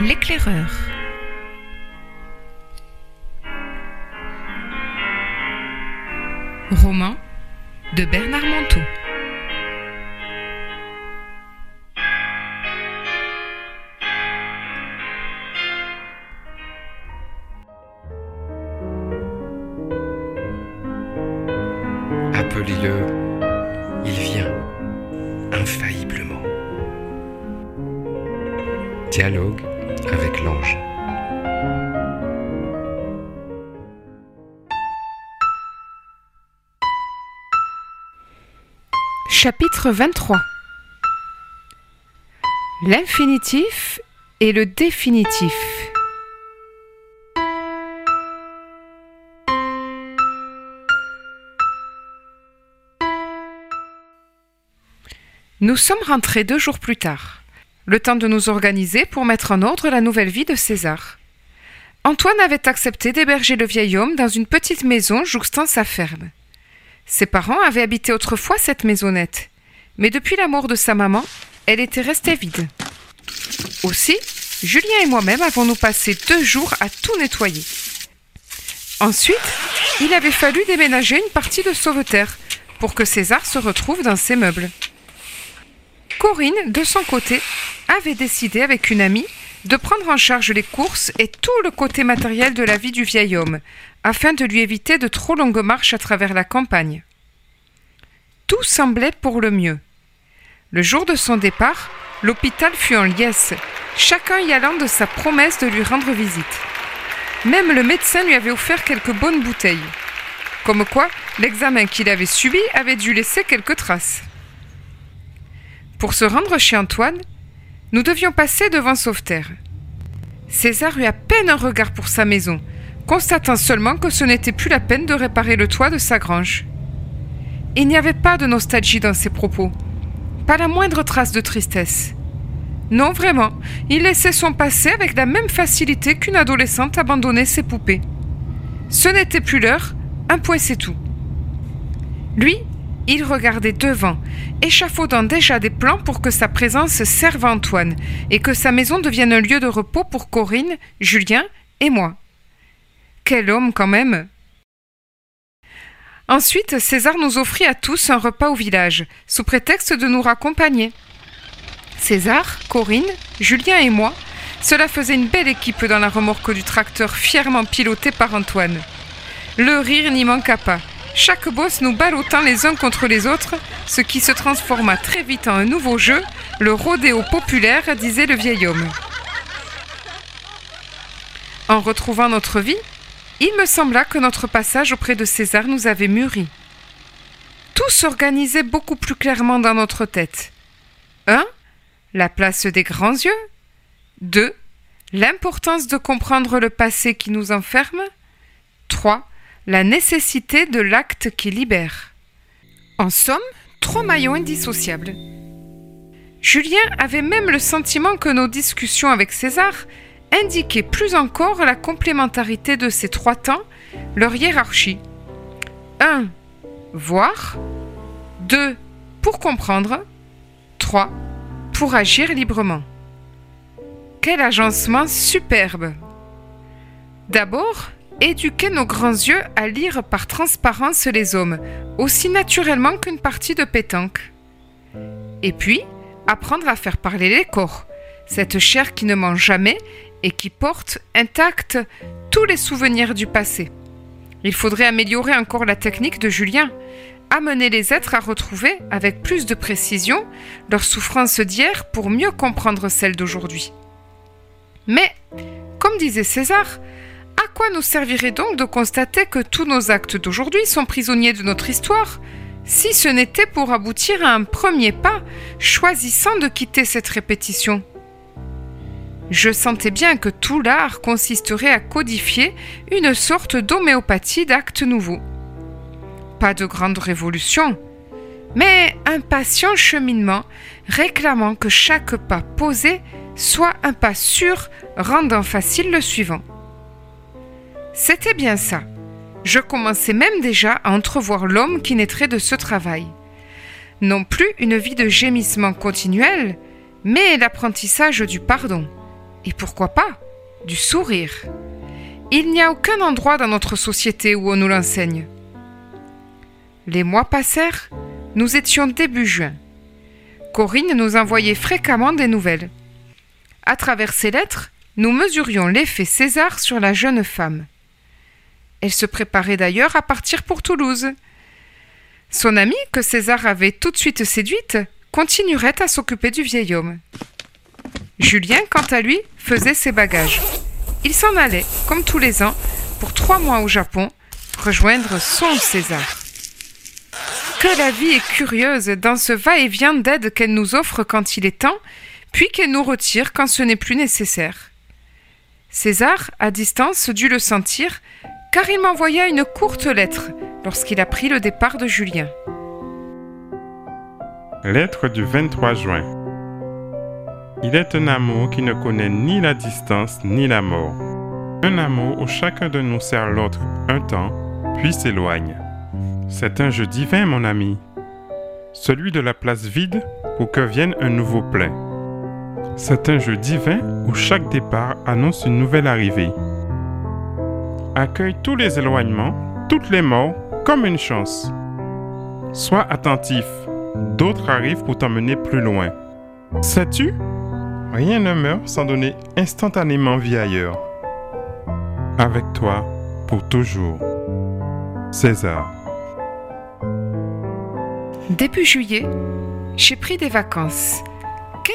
L'éclaireur. Roman de Bernard Manteau. Dialogue avec l'ange. Chapitre 23 L'infinitif et le définitif. Nous sommes rentrés deux jours plus tard. Le temps de nous organiser pour mettre en ordre la nouvelle vie de César. Antoine avait accepté d'héberger le vieil homme dans une petite maison jouxtant sa ferme. Ses parents avaient habité autrefois cette maisonnette, mais depuis la mort de sa maman, elle était restée vide. Aussi, Julien et moi-même avons-nous passé deux jours à tout nettoyer. Ensuite, il avait fallu déménager une partie de sauveterre pour que César se retrouve dans ses meubles. Corinne, de son côté, avait décidé avec une amie de prendre en charge les courses et tout le côté matériel de la vie du vieil homme, afin de lui éviter de trop longues marches à travers la campagne. Tout semblait pour le mieux. Le jour de son départ, l'hôpital fut en liesse, chacun y allant de sa promesse de lui rendre visite. Même le médecin lui avait offert quelques bonnes bouteilles. Comme quoi, l'examen qu'il avait subi avait dû laisser quelques traces. Pour se rendre chez Antoine, nous devions passer devant Sauveterre. César eut à peine un regard pour sa maison, constatant seulement que ce n'était plus la peine de réparer le toit de sa grange. Il n'y avait pas de nostalgie dans ses propos, pas la moindre trace de tristesse. Non, vraiment, il laissait son passé avec la même facilité qu'une adolescente abandonnait ses poupées. Ce n'était plus l'heure, un point c'est tout. Lui, il regardait devant, échafaudant déjà des plans pour que sa présence serve Antoine et que sa maison devienne un lieu de repos pour Corinne, Julien et moi. Quel homme quand même Ensuite, César nous offrit à tous un repas au village, sous prétexte de nous raccompagner. César, Corinne, Julien et moi, cela faisait une belle équipe dans la remorque du tracteur fièrement piloté par Antoine. Le rire n'y manqua pas. Chaque boss nous ballottant les uns contre les autres, ce qui se transforma très vite en un nouveau jeu, le rodéo populaire, disait le vieil homme. En retrouvant notre vie, il me sembla que notre passage auprès de César nous avait mûri. Tout s'organisait beaucoup plus clairement dans notre tête. 1. La place des grands yeux. 2. L'importance de comprendre le passé qui nous enferme. 3 la nécessité de l'acte qui libère. En somme, trois maillons indissociables. Julien avait même le sentiment que nos discussions avec César indiquaient plus encore la complémentarité de ces trois temps, leur hiérarchie. 1. Voir. 2. Pour comprendre. 3. Pour agir librement. Quel agencement superbe D'abord, éduquer nos grands yeux à lire par transparence les hommes, aussi naturellement qu'une partie de pétanque. Et puis, apprendre à faire parler les corps, cette chair qui ne mange jamais et qui porte intacte tous les souvenirs du passé. Il faudrait améliorer encore la technique de Julien, amener les êtres à retrouver, avec plus de précision, leurs souffrances d'hier pour mieux comprendre celles d'aujourd'hui. Mais, comme disait César, quoi nous servirait donc de constater que tous nos actes d'aujourd'hui sont prisonniers de notre histoire, si ce n'était pour aboutir à un premier pas, choisissant de quitter cette répétition? Je sentais bien que tout l'art consisterait à codifier une sorte d'homéopathie d'actes nouveaux. Pas de grande révolution, mais un patient cheminement réclamant que chaque pas posé soit un pas sûr rendant facile le suivant. C'était bien ça. Je commençais même déjà à entrevoir l'homme qui naîtrait de ce travail. Non plus une vie de gémissement continuel, mais l'apprentissage du pardon, Et pourquoi pas Du sourire. Il n'y a aucun endroit dans notre société où on nous l'enseigne. Les mois passèrent, nous étions début juin. Corinne nous envoyait fréquemment des nouvelles. À travers ces lettres, nous mesurions l'effet César sur la jeune femme. Elle se préparait d'ailleurs à partir pour Toulouse. Son amie, que César avait tout de suite séduite, continuerait à s'occuper du vieil homme. Julien, quant à lui, faisait ses bagages. Il s'en allait, comme tous les ans, pour trois mois au Japon, rejoindre son César. Que la vie est curieuse dans ce va-et-vient d'aide qu'elle nous offre quand il est temps, puis qu'elle nous retire quand ce n'est plus nécessaire. César, à distance, dut le sentir, car il m'envoya une courte lettre lorsqu'il a pris le départ de Julien. Lettre du 23 juin. Il est un amour qui ne connaît ni la distance ni la mort. Un amour où chacun de nous sert l'autre un temps, puis s'éloigne. C'est un jeu divin, mon ami. Celui de la place vide pour que vienne un nouveau plein. C'est un jeu divin où chaque départ annonce une nouvelle arrivée. Accueille tous les éloignements, toutes les morts, comme une chance. Sois attentif, d'autres arrivent pour t'emmener plus loin. Sais-tu? Rien ne meurt sans donner instantanément vie ailleurs. Avec toi, pour toujours. César. Début juillet, j'ai pris des vacances.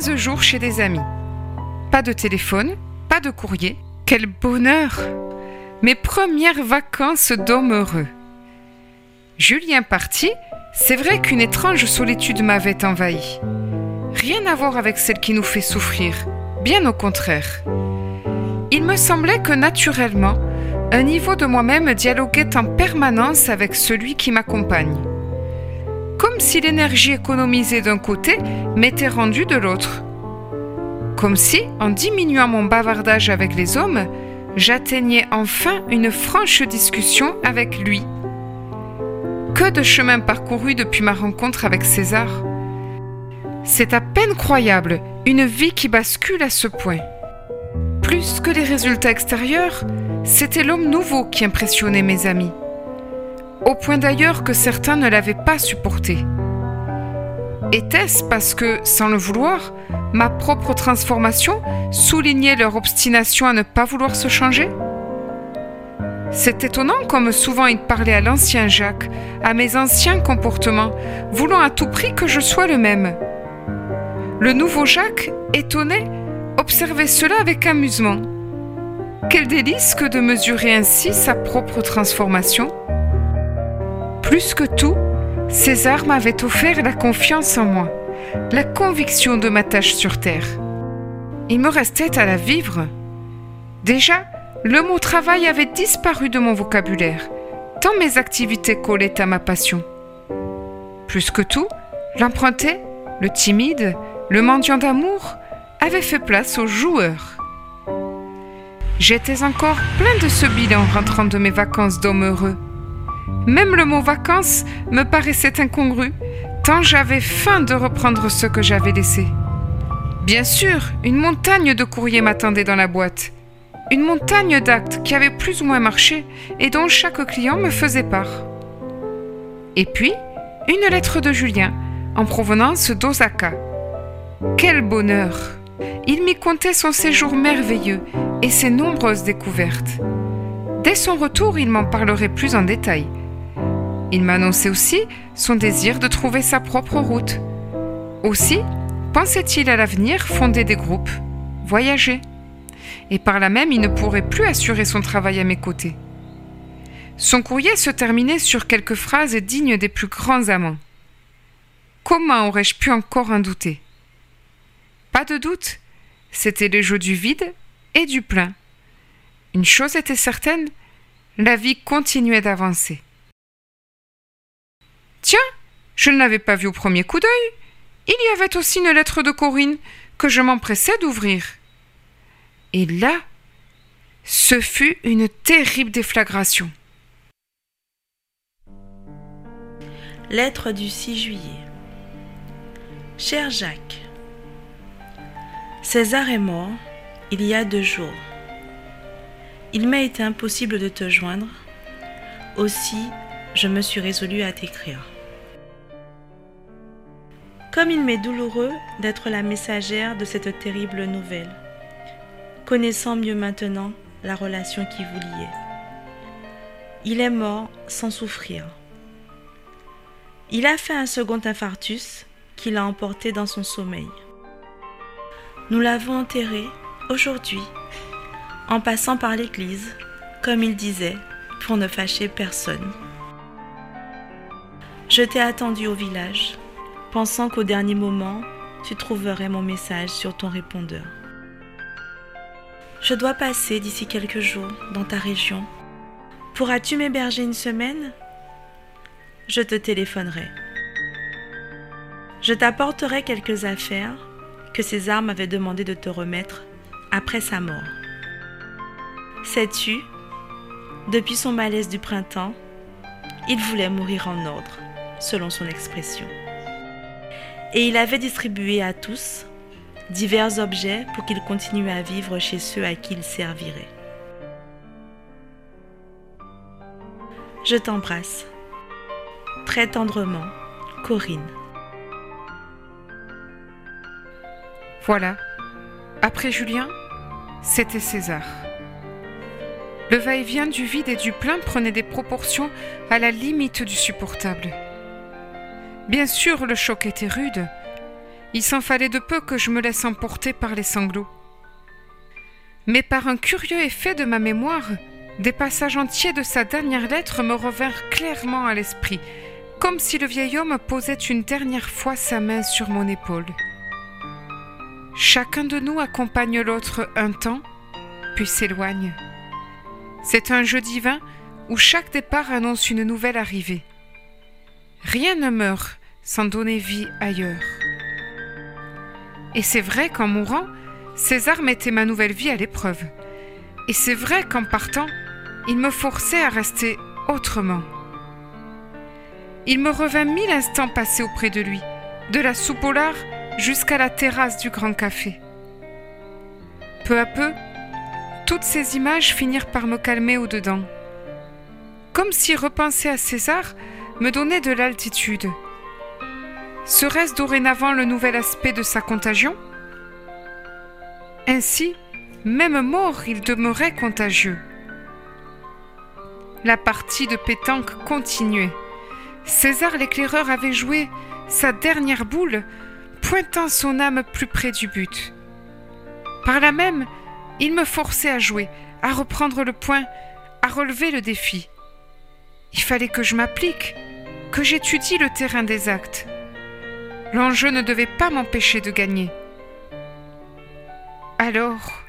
15 jours chez des amis. Pas de téléphone, pas de courrier. Quel bonheur Mes premières vacances d'homme heureux. Julien parti, c'est vrai qu'une étrange solitude m'avait envahi. Rien à voir avec celle qui nous fait souffrir, bien au contraire. Il me semblait que naturellement, un niveau de moi-même dialoguait en permanence avec celui qui m'accompagne. Comme si l'énergie économisée d'un côté m'était rendue de l'autre. Comme si, en diminuant mon bavardage avec les hommes, j'atteignais enfin une franche discussion avec lui. Que de chemin parcouru depuis ma rencontre avec César. C'est à peine croyable, une vie qui bascule à ce point. Plus que les résultats extérieurs, c'était l'homme nouveau qui impressionnait mes amis. Au point d'ailleurs que certains ne l'avaient pas supporté. Était-ce parce que, sans le vouloir, ma propre transformation soulignait leur obstination à ne pas vouloir se changer? C'est étonnant comme souvent il parlait à l'ancien Jacques, à mes anciens comportements, voulant à tout prix que je sois le même. Le nouveau Jacques, étonné, observait cela avec amusement. Quel délice que de mesurer ainsi sa propre transformation. Plus que tout, César m'avait offert la confiance en moi, la conviction de ma tâche sur Terre. Il me restait à la vivre. Déjà, le mot travail avait disparu de mon vocabulaire, tant mes activités collaient à ma passion. Plus que tout, l'emprunté, le timide, le mendiant d'amour avait fait place au joueur. J'étais encore plein de ce bilan rentrant de mes vacances d'homme heureux. Même le mot vacances me paraissait incongru, tant j'avais faim de reprendre ce que j'avais laissé. Bien sûr, une montagne de courriers m'attendait dans la boîte. Une montagne d'actes qui avaient plus ou moins marché et dont chaque client me faisait part. Et puis, une lettre de Julien, en provenance d'Osaka. Quel bonheur Il m'y contait son séjour merveilleux et ses nombreuses découvertes. Dès son retour, il m'en parlerait plus en détail. Il m'annonçait aussi son désir de trouver sa propre route. Aussi, pensait-il à l'avenir fonder des groupes, voyager. Et par là même, il ne pourrait plus assurer son travail à mes côtés. Son courrier se terminait sur quelques phrases dignes des plus grands amants. Comment aurais-je pu encore en douter? Pas de doute, c'était le jeu du vide et du plein. Une chose était certaine, la vie continuait d'avancer. Tiens, je ne l'avais pas vu au premier coup d'œil. Il y avait aussi une lettre de Corinne que je m'empressais d'ouvrir. Et là, ce fut une terrible déflagration. Lettre du 6 juillet. Cher Jacques, César est mort il y a deux jours. Il m'a été impossible de te joindre. Aussi, je me suis résolue à t'écrire. Comme il m'est douloureux d'être la messagère de cette terrible nouvelle, connaissant mieux maintenant la relation qui vous liait. Il est mort sans souffrir. Il a fait un second infarctus qui l'a emporté dans son sommeil. Nous l'avons enterré aujourd'hui, en passant par l'église, comme il disait, pour ne fâcher personne. Je t'ai attendu au village, pensant qu'au dernier moment, tu trouverais mon message sur ton répondeur. Je dois passer d'ici quelques jours dans ta région. Pourras-tu m'héberger une semaine? Je te téléphonerai. Je t'apporterai quelques affaires que César m'avait demandé de te remettre après sa mort. Sais-tu, depuis son malaise du printemps, il voulait mourir en ordre, selon son expression. Et il avait distribué à tous divers objets pour qu'il continue à vivre chez ceux à qui il servirait. Je t'embrasse. Très tendrement, Corinne. Voilà. Après Julien, c'était César. Le va-et-vient du vide et du plein prenait des proportions à la limite du supportable. Bien sûr, le choc était rude, il s'en fallait de peu que je me laisse emporter par les sanglots. Mais par un curieux effet de ma mémoire, des passages entiers de sa dernière lettre me revinrent clairement à l'esprit, comme si le vieil homme posait une dernière fois sa main sur mon épaule. Chacun de nous accompagne l'autre un temps, puis s'éloigne. C'est un jeu divin où chaque départ annonce une nouvelle arrivée. Rien ne meurt sans donner vie ailleurs. Et c'est vrai qu'en mourant, César mettait ma nouvelle vie à l'épreuve. Et c'est vrai qu'en partant, il me forçait à rester autrement. Il me revint mille instants passés auprès de lui, de la soupe au lard jusqu'à la terrasse du grand café. Peu à peu, toutes ces images finirent par me calmer au-dedans. Comme si repenser à César me donnait de l'altitude. Serait-ce dorénavant le nouvel aspect de sa contagion? Ainsi, même mort, il demeurait contagieux. La partie de pétanque continuait. César l'éclaireur avait joué sa dernière boule, pointant son âme plus près du but. Par là même, il me forçait à jouer, à reprendre le point, à relever le défi. Il fallait que je m'applique, que j'étudie le terrain des actes. L'enjeu ne devait pas m'empêcher de gagner. Alors,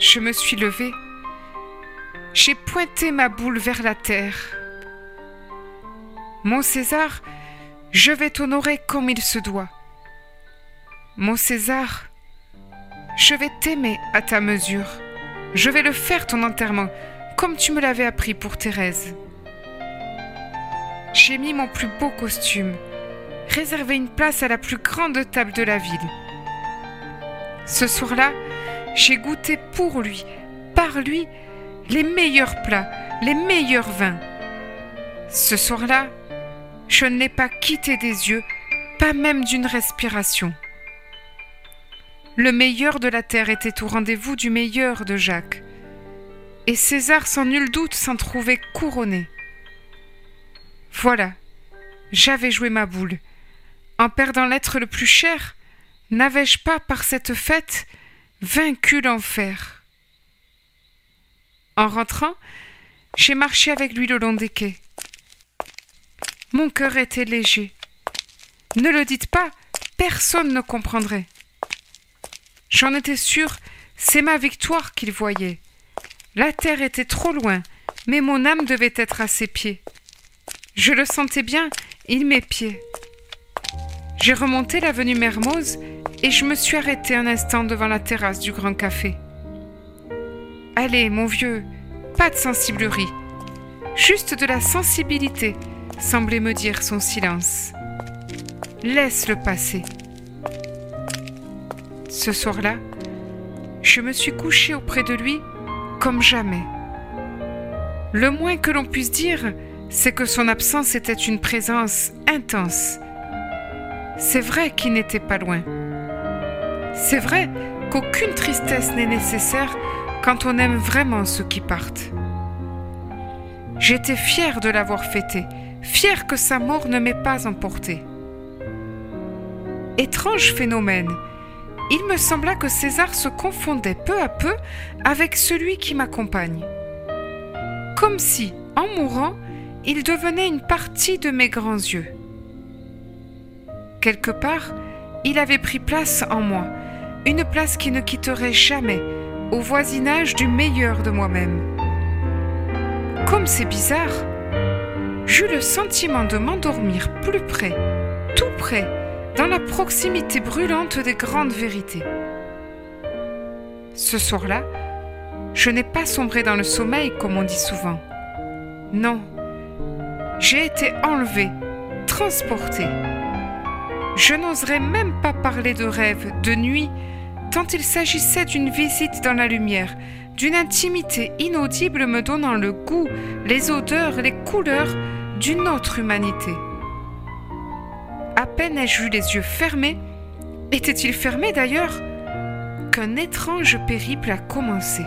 je me suis levée. J'ai pointé ma boule vers la terre. Mon César, je vais t'honorer comme il se doit. Mon César, je vais t'aimer à ta mesure. Je vais le faire ton enterrement, comme tu me l'avais appris pour Thérèse. J'ai mis mon plus beau costume, réserver une place à la plus grande table de la ville. Ce soir-là, j'ai goûté pour lui, par lui, les meilleurs plats, les meilleurs vins. Ce soir-là, je ne l'ai pas quitté des yeux, pas même d'une respiration. Le meilleur de la terre était au rendez-vous du meilleur de Jacques, et César sans nul doute s'en trouvait couronné. Voilà, j'avais joué ma boule, en perdant l'être le plus cher, n'avais-je pas par cette fête vaincu l'enfer? En rentrant, j'ai marché avec lui le long des quais. Mon cœur était léger. Ne le dites pas, personne ne comprendrait. J'en étais sûr, c'est ma victoire qu'il voyait. La terre était trop loin, mais mon âme devait être à ses pieds. Je le sentais bien, il m'épiait. J'ai remonté l'avenue Mermoz et je me suis arrêté un instant devant la terrasse du grand café. Allez, mon vieux, pas de sensiblerie, juste de la sensibilité, semblait me dire son silence. Laisse-le passer. Ce soir-là, Je me suis couchée auprès de lui comme jamais. Le moins que l'on puisse dire, c'est que son absence était une présence intense. C'est vrai qu'il n'était pas loin. C'est vrai qu'aucune tristesse n'est nécessaire quand on aime vraiment ceux qui partent. J'étais fière de l'avoir fêté, fière que sa mort ne m'ait pas emporté. Étrange phénomène, il me sembla que César se confondait peu à peu avec celui qui m'accompagne. Comme si, en mourant, il devenait une partie de mes grands yeux. Quelque part, il avait pris place en moi, une place qui ne quitterait jamais, au voisinage du meilleur de moi-même. Comme c'est bizarre, j'eus le sentiment de m'endormir plus près, tout près, dans la proximité brûlante des grandes vérités. Ce soir-là, je n'ai pas sombré dans le sommeil comme on dit souvent. Non, j'ai été enlevée, transportée. Je n'oserais même pas parler de rêve, de nuit, tant il s'agissait d'une visite dans la lumière, d'une intimité inaudible me donnant le goût, les odeurs, les couleurs d'une autre humanité. À peine ai-je eu les yeux fermés, étaient-ils fermés d'ailleurs, qu'un étrange périple a commencé.